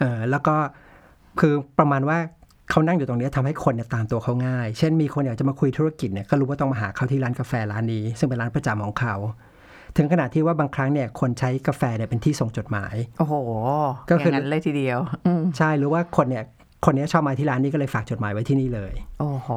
เออแล้วก็คือประมาณว่าเขานั่งอยู่ตรงเนี้ยทำให้คนเนี่ยตามตัวเขาง่าย เช่นมีคนอยากจะมาคุยธุรกิจเนี่ยก็รู้ว่าต้องมาหาเขาที่ร้านกาแฟร้านนี้ ซึ่งเป็นร้านประจำของเขา ถึงขนาดที่ว่าบางครั้งเนี่ยคนใช้กาแฟเนี่ยเป็นที่ส่งจดหมาย โอ้โห ก็คืออย่างนั้นเลยทีเดียวอืมใช่หรือว่าคนเนี่ยคนเนี้ยชอบมาที่ร้านนี้ก็เลยฝากจดหมายไว้ที่นี่เลย โอ้โห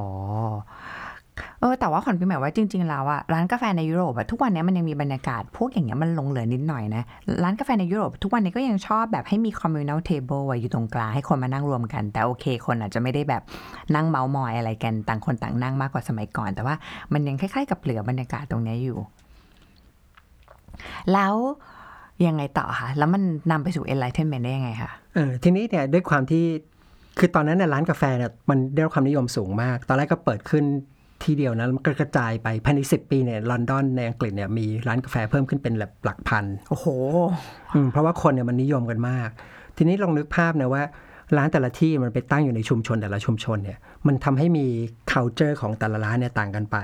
เออแต่ว่าขวัญพี่หมายว่าจริงๆแล้วอะร้านกาแฟในยุโรปอะทุกวันนี้มันยังมีบรรยากาศ พวกอย่างเงี้ยมันลงเหลือนิดหน่อยนะ ร้านกาแฟในยุโรปทุกวันนี้ก็ยังชอบแบบให้มี communal table อะอยู่ตรงกลางให้คนมานั่งรวมกัน แต่โอเค คนอาจจะไม่ได้แบบนั่งเมาส์มอยอะไรกันต่างคนต่างนั่งมากกว่าสมัยก่อน แต่ว่ามันยังคล้ายๆกับเหลือบรรยากาศตรงนี้อยู่ แล้วยังไงต่อคะแล้วมันนำไปสู่ enlightenment ได้ยังไงคะเออทีนี้เนี่ยด้วยความที่คือตอนนั้นเนี่ยร้านกาแฟเนี่ยมันได้รับความนิยมสูงมาก ตอนแรกก็เปิดขึ้น ที่เดียวนะแล้วมันก็กระจายไปภายในสิปีเนี่ยลอนดอนในอังกฤษเนี่ยมีร้านกาแฟเพิ่มขึ้นเป็นแบบหลักพัน โอ้โหอืมเพราะว่าคนเนี่ยมันนิยมกันมาก ทีนี้ลองนึกภาพนะว่าร้านแต่ละที่มันไปตั้งอยู่ในชุมชนแต่ละชุมชนเนี่ยมันทำให้มี culture ของแต่ละร้านเนี่ยต่างกันไป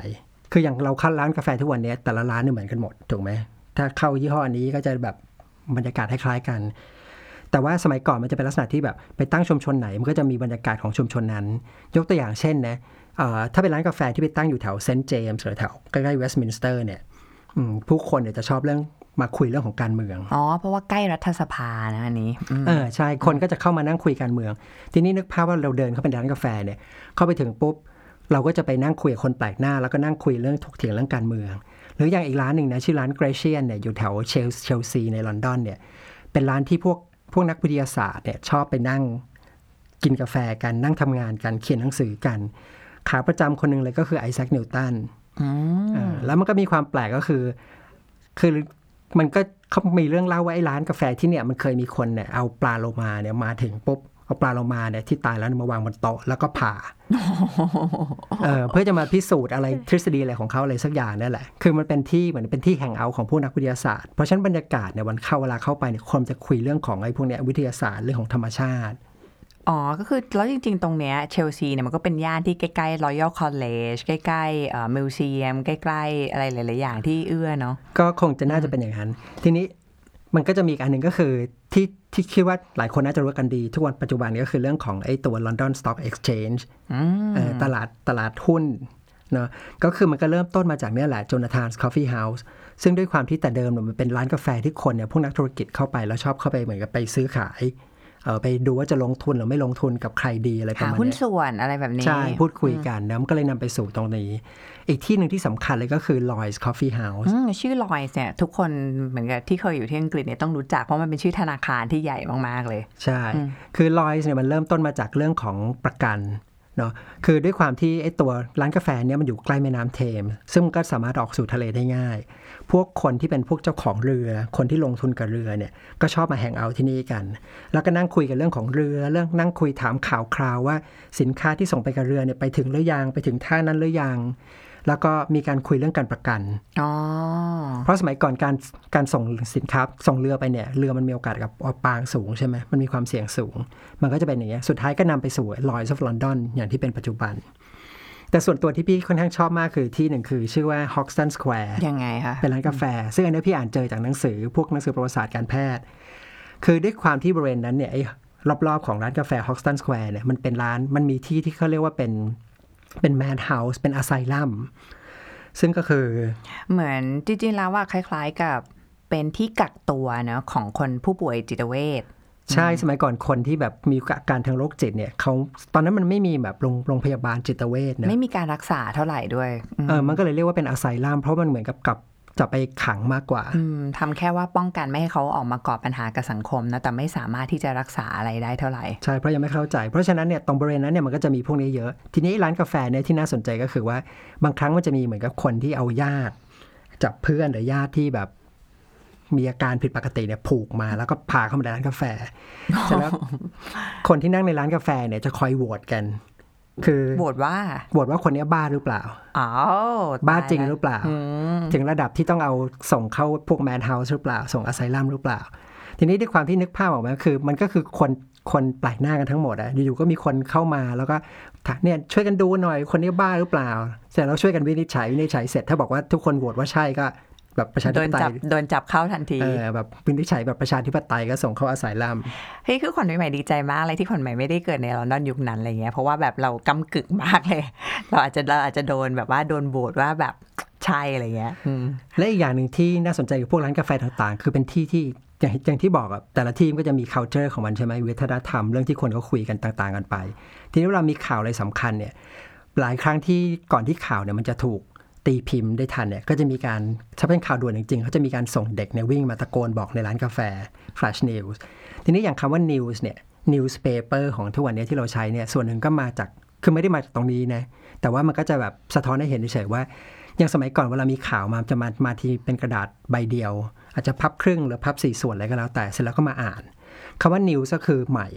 คืออย่างเราเข้าร้านกาแฟทุกวันเนี้ยแต่ละร้านเนี่ยเหมือนกันหมดถูกไหมถ้าเข้ายี่ห้อนี้ก็จะแบบบรรยากาศคล้ายๆกัน แต่ว่าสมัยก่อนมันจะเป็นลักษณะที่แบบไปตั้งชุมชนไหนมันก็จะมีบรรยากาศของชุมชนนั้น ยกตัวอย่างเช่นนะเอ่อถ้าเป็นร้านกาแฟที่ไปตั้งอยู่แถวเซนต์เจมส์หรือแถวใกล้ๆเวสต์มินสเตอร์เนี่ยอืมผู้คนเนี่ยจะชอบเรื่องมาคุยเรื่องของการเมือง อ๋อ เพราะว่าใกล้รัฐสภานะอันนี้อืมเออใช่ คนก็จะเข้ามานั่งคุยการเมือง ทีนี้นึกภาพว่าเราเดินเข้าไปในร้านกาแฟเนี่ย เข้าไปถึงปุ๊บ เราก็จะไปนั่งคุยกับคนแปลกหน้า แล้วก็นั่งคุยเรื่องถกเถียงเรื่องการเมือง หรืออย่างอีกร้านหนึ่งนะชื่อร้านเกรเชียนเนี่ยอยู่แถวเชลเชลซีในลอนดอนเนี่ย เป็นร้านที่พวกพวกนักวิทยาศาสตร์เนี่ยชอบไปนั่งกินกาแฟกันนั่งทำงานกันเขียนหนังสือกัน ขาประจำคนหนึ่งเลยก็คือไอแซคนิวตันอืมอ่าแล้วมันก็มีความแปลกก็คือ คือมันก็เขามีเรื่องเล่าว่าไอ้ร้านกาแฟที่เนี่ยมันเคยมีคนเนี่ยเอาปลาโลมาเนี่ยมาถึงปุ๊บเอาปลาโลมาเนี่ยที่ตายแล้วมาวางบนโต๊ะแล้วก็ผ่าเออเพื่อจะมาพิสูจน์อะไรทฤษฎีอะไรของเขาอะไรสักอย่างนั่นแหละ คือมันเป็นที่เหมือนเป็นที่แห่งเอาท์ของผู้นักวิทยาศาสตร์ เพราะฉะนั้นบรรยากาศเนี่ยวันเข้าเวลาเข้าไปเนี่ยคนจะคุยเรื่องของไอ้พวกเนี้ยวิทยาศาสตร์เรื่องของธรรมชาติ อ๋อ ก็คือแล้วจริง ๆ ตรงเนี้ยเชลซีเนี่ยมันก็เป็นย่านที่ใกล้ๆ Royal College ใกล้ๆเอ่อมิวเซียมใกล้ๆ อะไรหลาย ๆ อย่างที่เอื้อเนาะก็คงจะน่าจะเป็นอย่างนั้น ทีนี้มันก็จะมีอีกอันหนึ่งก็คือที่ที่คิดว่าหลายคนน่าจะรู้กันดี ทุกวันปัจจุบันนี้ก็คือเรื่องของไอ้ตัว London Stock Exchange อืมเอ่อตลาดตลาดหุ้นเนาะก็คือมันก็เริ่มต้นมาจากเนี่ยแหละ Jonathan's Coffee House ซึ่งด้วยความที่แต่เดิมเนี่ยมันเป็นร้านกาแฟที่คนเนี่ยพวกนักธุรกิจเข้าไปแล้วชอบเข้าไปเหมือนกับไปซื้อขายเออ ไปดูว่าจะลงทุนหรือไม่ลงทุนกับใครดีอะไรประหามาณหุ้นเนี้ยส่วนอะไรแบบนี้ ใช่ พูดคุยกันนะมันก็เลยนำไปสู่ตรงนี้ อีกที่หนึ่งที่สำคัญเลยก็คือ Lloyd's Coffee House อืมชื่อลอยเนี่ยทุกคนเหมือนกับที่เคยอยู่ที่อังกฤษเนี่ยต้องรู้จัก เพราะมันเป็นชื่อธนาคารที่ใหญ่มาก ๆ เลย ใช่ คือ Lloyds เนี่ยมันเริ่มต้นมาจากเรื่องของประกันเนาะคือด้วยความที่ไอ้ตัวร้านกาแฟเนี่ยมันอยู่ใกล้แม่น้ำเทมส์ซึ่งมันก็สามารถออกสู่ทะเลได้ง่าย พวกคนที่เป็นพวกเจ้าของเรือ คนที่ลงทุนกับเรือเนี่ยก็ชอบมาแฮงเอาท์ที่นี่กัน แล้วก็นั่งคุยกันเรื่องของเรือ เรื่องนั่งคุยถามข่าวคราวว่า สินค้าที่ส่งไปกับเรือเนี่ยไปถึงหรือยังไปถึงท่านั้นหรือยังแล้วก็มีการคุยเรื่องการประกันอ๋อเพราะสมัยก่อนการการส่งสินค้าส่งเรือไปเนี่ยเรือมันมีโอกาสกับอับปางสูงใช่ไหมมันมีความเสี่ยงสูง มันก็จะเป็นอย่างเงี้ย สุดท้ายก็นำไปสู่ Lloyd's of London อย่างที่เป็นปัจจุบัน แต่ส่วนตัวที่พี่ค่อนข้างชอบมากคือที่หนึ่งคือชื่อว่า Hoxton Square ยังไงคะ เป็นร้านกาแฟ ซึ่งอันนี้พี่อ่านเจอจากหนังสือ พวกหนังสือประวัติศาสตร์การแพทย์ คือด้วยความที่บริเวณนั้นเนี่ยไอ้รอบๆของร้านกาแฟ Hoxton Square เนี่ยมันเป็นร้านมันมีที่ที่เขาเรียกว่าเป็นเป็นแมนเฮาส์เป็นอาไซลัมซึ่งก็คือ เหมือนจริงๆแล้วว่าคล้าย ๆกับเป็นที่กักตัวเนอะของคนผู้ป่วยจิตเวช ใช่สมัยก่อนคนที่แบบมีอาการทางโรคจิตเนี่ยเขาตอนนั้นมันไม่มีแบบโรงโรงพยาบาลจิตเวชนะไม่มีการรักษาเท่าไหร่ด้วยอืมเออมันก็เลยเรียกว่าเป็นอาไซลัมเพราะมันเหมือนกับกับจะไปขังมากกว่าอืมทำแค่ว่าป้องกันไม่ให้เขาออกมาก่อปัญหากับสังคมนะแต่ไม่สามารถที่จะรักษาอะไรได้เท่าไหร่ใช่เพราะยังไม่เข้าใจ เพราะฉะนั้นเนี่ยตรงบริเวณนั้นเนี่ยมันก็จะมีพวกนี้เยอะ ทีนี้ร้านกาแฟเนี่ยที่น่าสนใจก็คือว่าบางครั้งมันจะมีเหมือนกับคนที่เอาญาติจับเพื่อนหรือญาติที่แบบ มีอาการผิดปกติเนี่ยผูกมาแล้วก็พาเข้ามาในร้านกาแฟเสร็จแล้วคนที่นั่งในร้านกาแฟเนี่ยจะคอยโหวตกัน คือโหวตว่าโหวตว่าคนเนี้ยบ้าหรือเปล่าอ๋อบ้าตยจริงแล้วหรือเปล่าอืมถึงระดับที่ต้องเอาส่งเข้าพวกแมนเฮาส์หรือเปล่า ส่งอาไซลัมหรือเปล่า ทีนี้ด้วยความที่นึกภาพออกมาคือ มันก็คือคนคนแปลกหน้ากันทั้งหมดอะอยู่ๆก็มีคนเข้ามาแล้วก็ถามเนี่ยช่วยกันดูหน่อยคนนี้บ้าหรือเปล่า เสร็จแล้วช่วยกันวินิจฉัยวินิจฉัยเสร็จถ้าบอกว่าทุกคนโหวตว่าใช่ก็ แบบประชาธิโดปนไตจับยโดนจับเข้าทันทีเออแบบวินิจฉัยแบบประชาธิปไตยก็ส่งเข้าอาไซลัมเฮ้ยคือขวัญใหม่ดีใจมากเลยที่ขวัญใหม่ไม่ได้เกิดในลอนดอนยุคนั้นอะไรเงี้ยเพราะว่าแบบเรากำกึ่งมากเลย เราอาจจะเราอาจจะโดนแบบว่าโดนโบดว่าแบบใช่อะไรเงี้ยอืมและอีกอย่างหนึ่งที่น่าสนใจกับพวกร้านกาแฟต่างๆ คือเป็นที่ที่อย่างอย่างที่บอกอะแต่ละที่มนก็จะมี culture ของมันใช่ไหมวัฒนธรรมเรื่องที่คนเขาคุยกันต่าง ๆ กันไป ทีนี้เวลามีข่าวอะไรสำคัญเนี่ยหลายครั้งที่ก่อนที่ข่าวเนี่ยมันจะถูก ตีพิมพ์ได้ทันเนี่ยก็จะมีการถ้าเป็นข่าวด่วนจริงๆเขาจะมีการส่งเด็กเนี่ยวิ่งมาตะโกนบอกในร้านกาแฟ flash news ทีนี้อย่างคำว่า news เนี่ย newspaper ของทุกวันนี้ที่เราใช้เนี่ยส่วนหนึ่งก็มาจากคือไม่ได้มาจากตรงนี้นะแต่ว่ามันก็จะแบบสะท้อนให้เห็นเฉยๆว่า อย่างสมัยก่อนเวลามีข่าวมาจะมามาทีเป็นกระดาษใบเดียว อาจจะพับครึ่งหรือพับสี่ส่วนอะไรก็แล้วแต่เสร็จแล้วก็มาอ่านคำว่า news ก็คือใหม่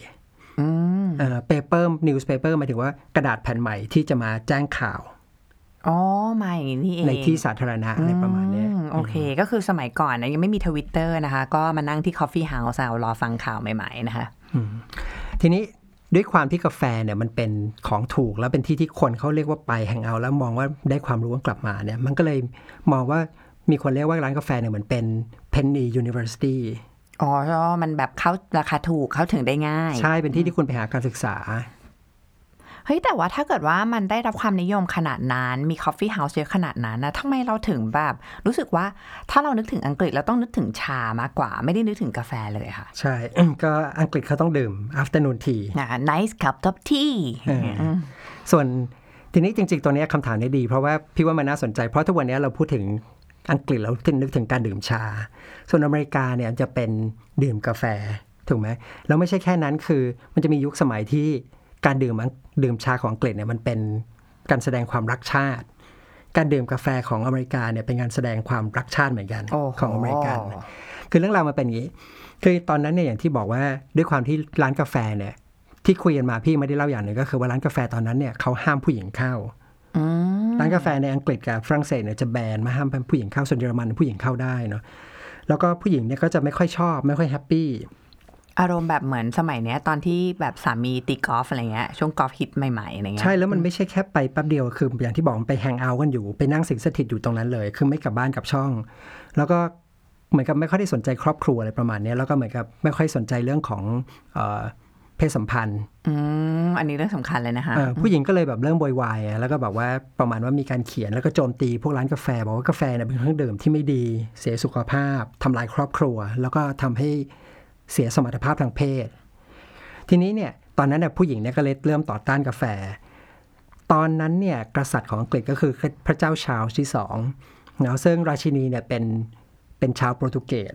อืมเอ่อ paper newspaper หมายถึงว่ากระดาษแผ่นใหม่ที่จะมาแจ้งข่าว อ๋อมาอย่างนี้นี่เองในที่สาธารณะอะไรประมาณเนี้ยอืโอเค ก็คือสมัยก่อนนะยังไม่มีทวิตเตอร์นะคะ ก็มานั่งที่ Coffee House เอารอฟังข่าวใหม่ ๆ นะคะทีนี้ด้วยความที่กาแฟเนี่ยมันเป็นของถูกแล้วเป็นที่ที่คนเขาเรียกว่าไปแฮงเอาท์แล้วมองว่าได้ความรู้กลับมาเนี่ย มันก็เลยมองว่ามีคนเรียกว่าร้านกาแฟเนี่ยเหมือนเป็น penny university อ๋อมันแบบเข้าราคาถูกเข้าถึงได้ง่าย ใช่เป็นที่ที่คุณไปหาการศึกษา เฮ้ยแต่ว่าถ้าเกิดว่ามันได้รับความนิยมขนาดนั้น มี Coffee House เยอะขนาดนั้นนะทำไมเราถึงแบบ รู้สึกว่าถ้าเรานึกถึงอังกฤษเราต้องนึกถึงชามากกว่า ไม่ได้นึกถึงกาแฟเลยค่ะ ใช่ ก็อังกฤษเขาต้องดื่ม afternoon tea นะ nice cup of tea เออส่วนทีนี้จริง ๆ ตัวเนี้ยคำถามนี้ดี เพราะว่าพี่ว่ามันน่าสนใจ เพราะทุกวันนี้เราพูดถึงอังกฤษเราถึงนึกถึงการดื่มชา ส่วนอเมริกาเนี่ยจะเป็นดื่มกาแฟถูกไหมแล้วไม่ใช่แค่นั้นคือมันจะมียุคสมัยที่ การดื่มอังดื่มชาของอังกฤษเนี่ยมันเป็นการแสดงความรักชาติ การดื่มกาแฟของอเมริกาเนี่ยเป็นการแสดงความรักชาติเหมือนกันโอ้โหของอเมริกันคือเรื่องราวมันเป็นอย่างนี้ คือตอนนั้นเนี่ยอย่างที่บอกว่าด้วยความที่ร้านกาแฟเนี่ยที่คุยกันมาพี่ไม่ได้เล่าอย่างหนึ่งก็คือว่าร้านกาแฟตอนนั้นเนี่ยเขาห้ามผู้หญิงเข้าอืมร้านกาแฟในอังกฤษกับฝรั่งเศสเนี่ยจะแบนมาห้ามผู้หญิงเข้าส่วนเยอรมันผู้หญิงเข้าได้เนาะแล้วก็ผู้หญิงเนี่ยก็จะไม่ค่อยชอบ ไม่ค่อยแฮปปี้ อารมณ์แบบเหมือนสมัยเนี้ยตอนที่แบบสามีตีกอล์ฟอะไรเงี้ยช่วงกอล์ฟฮิตใหม่ๆอะไรเงี้ยใช่แล้วมันไม่ใช่แค่ไปแป๊บเดียวคืออย่างที่บอกมันไปแฮงเอาท์กันอยู่ ไปนั่งสิงสถิตอยู่ตรงนั้นเลย คือไม่กลับบ้านกลับช่อง แล้วก็เหมือนกับไม่ค่อยได้สนใจครอบครัวอะไรประมาณเนี้ยแล้วก็เหมือนกับไม่ค่อยสนใจเรื่องของเอ่อเพศสัมพันธ์อืมอันนี้เรื่องสำคัญเลยนะคะเอ่อผู้หญิงก็เลยแบบเริ่มโวยวายอะแล้วก็แบบว่าประมาณว่ามีการเขียนแล้วก็โจมตีพวกร้านกาแฟบอกว่ากาแฟเนี่ยเป็นเครื่องดื่มที่ไม่ดีเสียสุขภาพทำลายครอบครัว แล้วก็ทำให้ เสียสมรรถภาพทางเพศ ทีนี้เนี่ยตอนนั้นเนี่ยผู้หญิงเนี่ยก็เลยเริ่มต่อต้านกาแฟ ตอนนั้นเนี่ยกษัตริย์ของอังกฤษก็คือพระเจ้าชาร์ลส์ที่สองนะซึ่งราชินีเนี่ยเป็นเป็นชาวโปรตุเกส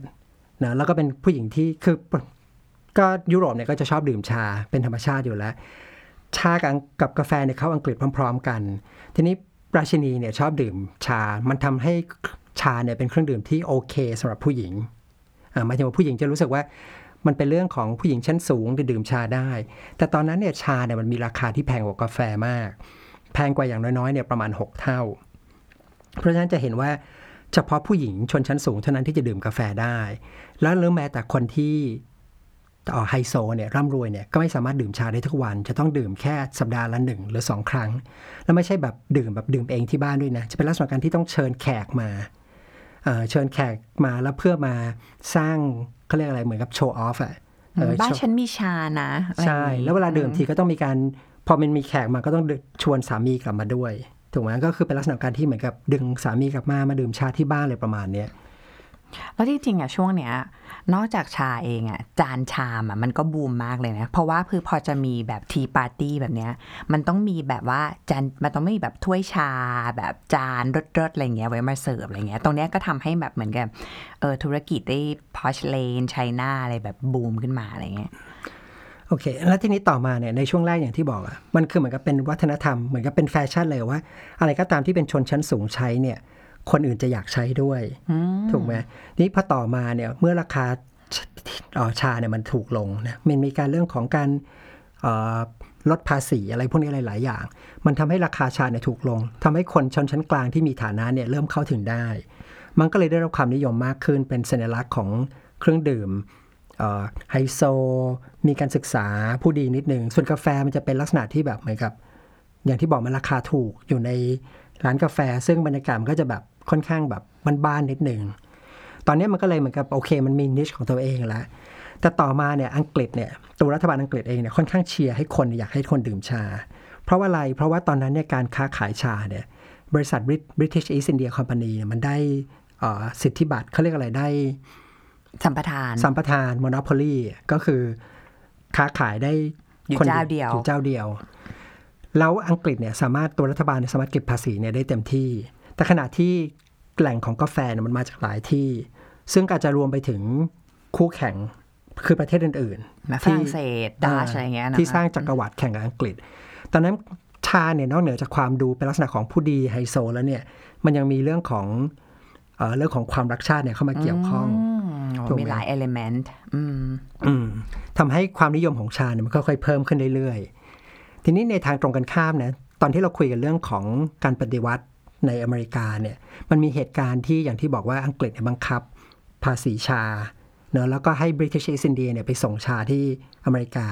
นะแล้วก็เป็นผู้หญิงที่คือก็ยุโรปเนี่ยก็จะชอบดื่มชาเป็นธรรมชาติอยู่แล้ว ชากับกับกาแฟเนี่ยเข้าอังกฤษพร้อม ๆ กัน ทีนี้ราชินีเนี่ยชอบดื่มชา มันทำให้ชาเนี่ยเป็นเครื่องดื่มที่โอเคสำหรับผู้หญิง หมายถึงว่าผู้หญิงจะรู้สึกว่ามันเป็นเรื่องของผู้หญิงชั้นสูงที่ดื่มชาได้ แต่ตอนนั้นเนี่ยชาเนี่ยมันมีราคาที่แพงกว่ากาแฟมาก แพงกว่าอย่างน้อยๆเนี่ยประมาณ 6 เท่า เพราะฉะนั้นจะเห็นว่าเฉพาะผู้หญิงชนชั้นสูงเท่านั้นที่จะดื่มกาแฟได้ แล้วหรือแม้แต่คนที่เอ่อไฮโซเนี่ยร่ำรวยเนี่ยก็ไม่สามารถดื่มชาได้ทุกวัน จะต้องดื่มแค่สัปดาห์ละหนึ่งหรือสองครั้ง แล้วไม่ใช่แบบดื่มแบบดื่มเองที่บ้านด้วยนะ จะเป็นลักษณะการที่ต้องเชิญแขกมา เอ่อเชิญแขกมาแล้วเพื่อมาสร้างเขาเรียกอะไรเหมือนกับโชว์ออฟอะเออบ้านโชว์ฉันมีชานะอะไรอใช่ย่างงี้แล้วเวลาดื่มทีก็ต้องมีการ พอมันมีแขกมาก็ต้องชวนสามีกลับมาด้วยถูกไหมก็คือเป็นลักษณะการที่เหมือนกับดึงสามีกลับมามาดื่มชาที่บ้านเลยประมาณเนี้ย แล้วที่จริงอะช่วงเนี้ยนอกจากชาเองอะจานชามอะมันก็บูมมากเลยนะ เพราะว่าคือพอจะมีแบบทีปาร์ตี้แบบเนี้ยมันต้องมีแบบว่าจานมันต้องมีแบบถ้วยชา แบบจานรสๆอะไรเงี้ยไว้มาเสิร์ฟอะไรเงี้ยตรงเนี้ยก็ทำให้แบบเหมือนกับเออธุรกิจได้พอชเลนไชน่าอะไรแบบบูมขึ้นมาอะไรเงี้ยโอเค แล้วทีนี้ต่อมาเนี่ยในช่วงแรกอย่างที่บอกอะมันคือเหมือนกับเป็นวัฒนธรรมเหมือนกับเป็นแฟชั่นเลยว่า อะไรก็ตามที่เป็นชนชั้นสูงใช้เนี่ย คนอื่นจะอยากใช้ด้วยถูกไหมนี่พอต่อมาเนี่ยเมื่อราคาชเอ่อชาเนี่ยมันถูกลงนะมันมีการเรื่องของการเอ่อลดภาษีอะไรพวกนี้หลาย ๆ อย่าง มันทำให้ราคาชาเนี่ยถูกลงทำให้คนชนชั้นกลางที่มีฐานะเนี่ยเริ่มเข้าถึงได้ มันก็เลยได้รับความนิยมมากขึ้นเป็นสัญลักษณ์ของเครื่องดื่มเอ่อไฮโซ มีการศึกษาผู้ดีนิดนึงส่วนกาแฟมันจะเป็นลักษณะที่แบบเหมือนกับ อย่างที่บอกมันราคาถูกอยู่ใน ร้านกาแฟ ซึ่งบรรยากาศมันก็จะแบบค่อนข้างแบบบ้านๆนิดหนึ่งตอนนี้มันก็เลยเหมือนกับโอเค มันมีนิชของตัวเองแล้วแต่ต่อมาเนี่ยอังกฤษเนี่ยตัวรัฐบาลอังกฤษเองเนี่ยค่อนข้างเชียร์ให้คนอยากให้คนดื่มชา เพราะว่าอะไรเพราะว่าตอนนั้นเนี่ยการค้าขายชาเนี่ยบริษัท British East India Company เนี่ยมันได้เอ่อสิทธิบัตรเขาเรียกอะไรได้ สัมปทาน สัมปทาน monopoly ก็คือค้าขายได้อยู่คนเจ้าเดียวอยู่เจ้าเดียว แล้วอังกฤษเนี่ยสามารถตัวรัฐบาลเนี่ยสามารถเก็บภาษีเนี่ยได้เต็มที่ แต่ขณะที่แหล่งของกาแฟเนี่ยมันมาจากหลายที่ ซึ่งอาจจะรวมไปถึงคู่แข่งคือประเทศอื่นแบบๆฝรั่งเศสดัชอะไรเงี้ยนะที่สร้างจักรวรรดิแข่งกับอังกฤษ ตอนนั้นชาเนี่ยนอกเหนือจากความดูเป็นลักษณะของผู้ดีไฮโซแล้วเนี่ยมันยังมีเรื่องของเอ่อเรื่องของความรักชาติเนี่ยเข้ามาเกี่ยวข้องอืมถูกไหมมีหลายเอลิเมนต์อืมอืมทำให้ความนิยมของชาเนี่ยมันค่อยๆเพิ่มขึ้นเรื่อยๆ ทีนี้ในทางตรงกันข้ามนะตอนที่เราคุยกันเรื่องของการปฏิวัติในอเมริกาเนี่ยมันมีเหตุการณ์ที่อย่างที่บอกว่าอังกฤษเนี่ยบังคับ ภาษีชาเนอะแล้วก็ให้ British East India เนี่ยไปส่งชาที่อเมริกา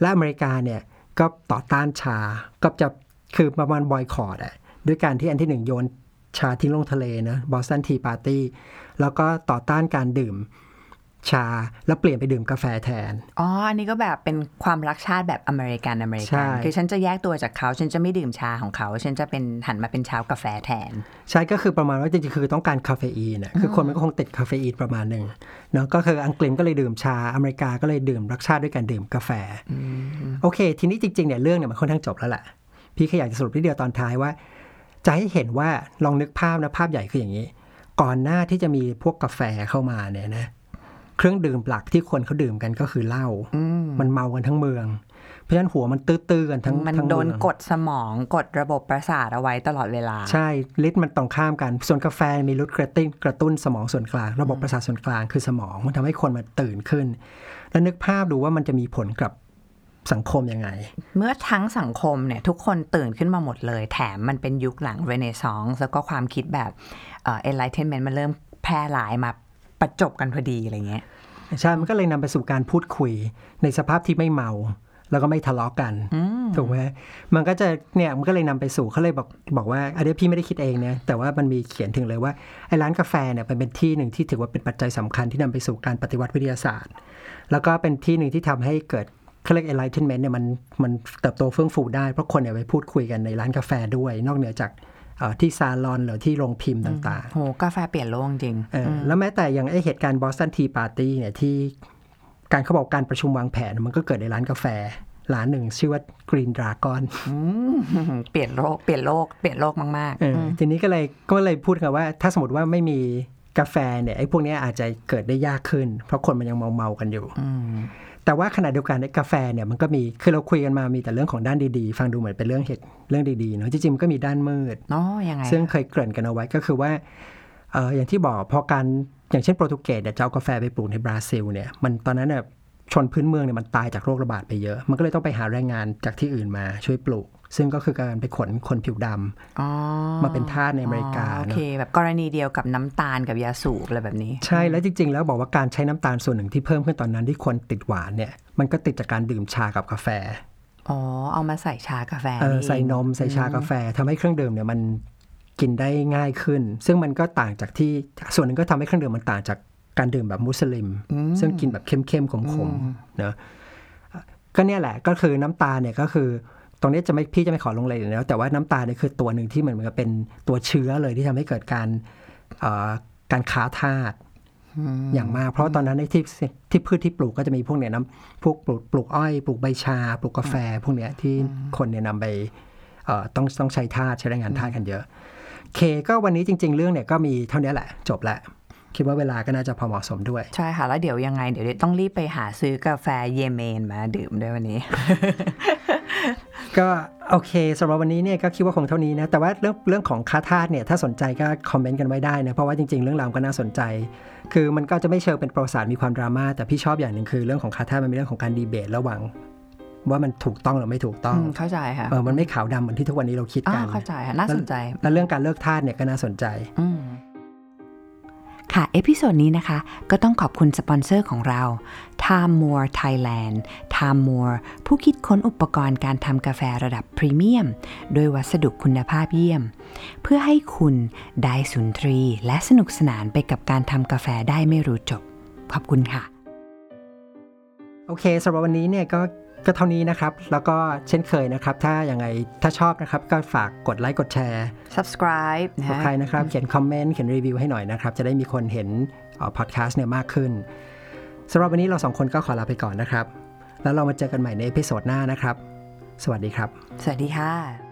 และอเมริกาเนี่ยก็ต่อต้านชาก็จะคือประมาณ boycott อะด้วยการที่อันที่หนึ่งโยนชาทิ้งลงทะเลนะ Boston Tea Party แล้วก็ต่อต้านการดื่ม ชา แล้วเปลี่ยนไปดื่มกาแฟแทน อ๋อ อันนี้ก็แบบเป็นความรักชาติแบบอเมริกันอเมริใช่กัน คือฉันจะแยกตัวจากเขา ฉันจะไม่ดื่มชาของเขา ฉันจะเป็นหันมาเป็นชาวกาแฟแทน ใช่ก็คือประมาณว่าจริงๆคือต้องการคาเฟอีนนะคือคนมันก็คงติดคาเฟอีนประมาณหนึ่งเนาะก็คืออังกฤษก็เลยดื่มชาอเมริกาก็เลยดื่มรักชาติด้วยการดื่มกาแฟโอเค ทีนี้จริงๆเนี่ยเรื่องเนี่ยมันค่อนข้างจบแล้วแหละพี่แค่อยากจะสรุปทีเดียวตอนท้ายว่า จะให้เห็นว่าลองนึกภาพนะภาพใหญ่คืออย่างนี้ ก่อนหน้าที่จะมีพวกกาแฟเข้ามาเนี่ยนะ เครื่องดื่มหลักที่คนเขาดื่มกันก็คือเหล้ามันเมากันทั้งเมือง เพราะฉะนั้นหัวมันตื้อๆกันทั้งมันทั้งโดเมืนองกดสมองกดระบบประสาทเอาไว้ตลอดเวลา ใช่ฤทธิ์มันตรงข้ามกัน ส่วนกาแฟมีฤทธิ์กระตุ้นกระตุ้นสมองส่วนกลาง ระบบประสาทส่วนกลางคือสมองมันทำให้คนมาตื่นขึ้น แล้วนึกภาพดูว่ามันจะมีผลกับสังคมยังไง เมื่อทั้งสังคมเนี่ยทุกคนตื่นขึ้นมาหมดเลย แถมมันเป็นยุคหลังเรเนซองส์แล้วก็ความคิดแบบเอ่อ enlightenment มันเริ่มแพร่หลายมา ประจบกันพอดีอะไรเงี้ยใช่มันก็เลยนำไปสู่การพูดคุยในสภาพที่ไม่เมา แล้วก็ไม่ทะเลาะกันถูกไหมมันก็จะเนี่ยมันก็เลยนำไปสู่เขาเลยบอกบอกว่าอันนี้พี่ไม่ได้คิดเองนะแต่ว่ามันมีเขียนถึงเลยว่าไอ้ร้านกาแฟเนี่ยมันเป็นที่หนึ่งที่ถือว่าเป็นปัจจัยสำคัญที่นำไปสู่การปฏิวัติวิทยาศาสตร์ แล้วก็เป็นที่หนึ่งที่ทำให้เกิดเขาเรียก enlightenment เนี่ยมันมันเติบโตเฟื่องฟูได้เพราะคนเนี่ยไปพูดคุยกันในร้านกาแฟด้วย นอกเหนือจากเอ่อ ที่ซาลอนหรือที่โรงพิมพ์ต่างๆโหกาแฟเปลี่ยนโลกจริงเออแล้วแม้แต่อย่างไอเหตุการณ์บอสตันทีปาร์ตี้เนี่ยที่การเขาบอกการประชุมวางแผนมันก็เกิดในร้านกาแฟร้านหนึ่งชื่อว่า Green Dragon เปลี่ยนโลกเปลี่ยนโลกเปลี่ยนโลกมากเออทีนี้ก็เลยก็เลยพูดกันว่า ถ้าสมมติว่าไม่มีกาแฟเนี่ยไอ้พวกเนี้ยอาจจะเกิดได้ยากขึ้น เพราะคนมันยังเมาเมาๆกันอยู่ แต่ว่าขณะเดียวกันไอ้กาแฟเนี่ยมันก็มีคือเราคุยกันมามีแต่เรื่องของด้านดีๆ ฟังดูเหมือนเป็นเรื่องเหตุเรื่องดีๆเนาะจริงๆมันก็มีด้านมืดๆอ๋อยังไงซึ่งเคยเกริ่นกันเอาไว้ก็คือว่าเอออย่างที่บอกพอการอย่างเช่นโปรตุเกสเนี่ยจะเอากาแฟไปปลูกในบราซิลเนี่ยมันตอนนั้นเนี่ยชนพื้นเมืองเนี่ยมันตายจากโรคระบาดไปเยอะ มันก็เลยต้องไปหาแรงงานจากที่อื่นมาช่วยปลูก ซึ่งก็คือการไปขนคนผิวดำอ๋อมาเป็นทาสในอเมริกาโอเนอะเค แบบกรณีเดียวกับน้ำตาลกับยาสูบอะไรแบบนี้ ใช่แล้วจริง ๆ แล้วบอกว่าการใช้น้ำตาลส่วนหนึ่งที่เพิ่มขึ้นตอนนั้นที่คนติดหวานเนี่ย มันก็ติดจากการดื่มชากับกาแฟอ๋อเอามาใส่ชากาแฟเออนี่ใส่นมใส่ชากาแฟทำให้เครื่องดื่มเนี่ยมันกินได้ง่ายขึ้น ซึ่งมันก็ต่างจากที่ส่วนหนึ่งก็ทำให้เครื่องดื่มมันต่างจากการดื่มแบบมุสลิม ซึ่งกินแบบเข้มๆขมๆเนอะก็เนี่ยแหละก็คือน้ำตาลเนี่ยก็คือ ตรงนี้จะไม่พี่จะไม่ขอลงรายละเอียดแล้ว แต่ว่าน้ำตาลเนี่ยคือตัวหนึ่งที่เหมือนกับเป็นตัวเชื้อเลยที่ทำให้เกิดการเอ่อการค้าทาสอย่างมาก เพราะตอนนั้นในที่ที่พืชที่ปลูกก็จะมีพวกเนี่ยน้ำพวกปลูกปลูกอ้อย ปลูกใบชา ปลูกกาแฟ พวกเนี้ยที่คนเนี่ยนำไปเอ่อต้องต้องใช้ทาสใช้แรงงานทาสกันเยอะ เคก็วันนี้จริง ๆ เรื่องเนี่ยก็มีเท่านี้แหละ จบละ คิดว่าเวลาก็น่าจะพอเหมาะสมด้วย ใช่ค่ะ แล้วเดี๋ยวยังไง เดี๋ยวต้องรีบไปหาซื้อกาแฟเยเมนมาดื่มด้วยวันนี้ ก็โอเคสำหรับวันนี้เนี่ยก็คิดว่าคงเท่านี้นะ แต่ว่าเรื่องเรื่องของคาทาสเนี่ยถ้าสนใจก็คอมเมนต์กันไว้ได้นะ เพราะว่าจริง ๆ เรื่องราวก็น่าสนใจ คือมันก็จะไม่เชิงเป็นประวัติศาสตร์มีความดราม่าแต่พี่ชอบอย่างหนึ่งคือเรื่องของค้าทาสมันเป็นเรื่องของการดีเบตระหว่างว่ามันถูกต้องหรือไม่ถูกต้องอืมเข้าใจค่ะเออมันไม่ขาวดำเหมือนที่ทุกวันนี้เราคิดอ่ากันเข้าใจค่ะน่าสนใจ แล้วเรื่องการเลิกทาสเนี่ยก็น่าสนใจ อืม ค่ะ เอพิโซดนี้นะคะ ก็ต้องขอบคุณสปอนเซอร์ของเรา Timemore Thailand Timemore ผู้คิดค้นอุปกรณ์การทำกาแฟระดับพรีเมียมโดยวัสดุคุณภาพเยี่ยม เพื่อให้คุณได้สุนทรีย์ และสนุกสนานไปกับการทำกาแฟได้ไม่รู้จบ ขอบคุณค่ะ โอเคสำหรับวันนี้เนี่ยก็ ก็เท่านี้นะครับ แล้วก็เช่นเคยนะครับ ถ้าอย่างไรถ้าชอบนะครับ ก็ฝากกดไลค์กดแชร์ subscribe นะกับฮะใครนะครับ เขียนคอมเมนต์เขียนรีวิวให้หน่อยนะครับ จะได้มีคนเห็นพอดแคสต์เนี่ยมากขึ้นสำหรับวันนี้เราสองคนก็ขอลาไปก่อนนะครับ แล้วเรามาเจอกันใหม่ในเอพิโซดหน้านะครับ สวัสดีครับ สวัสดีค่ะ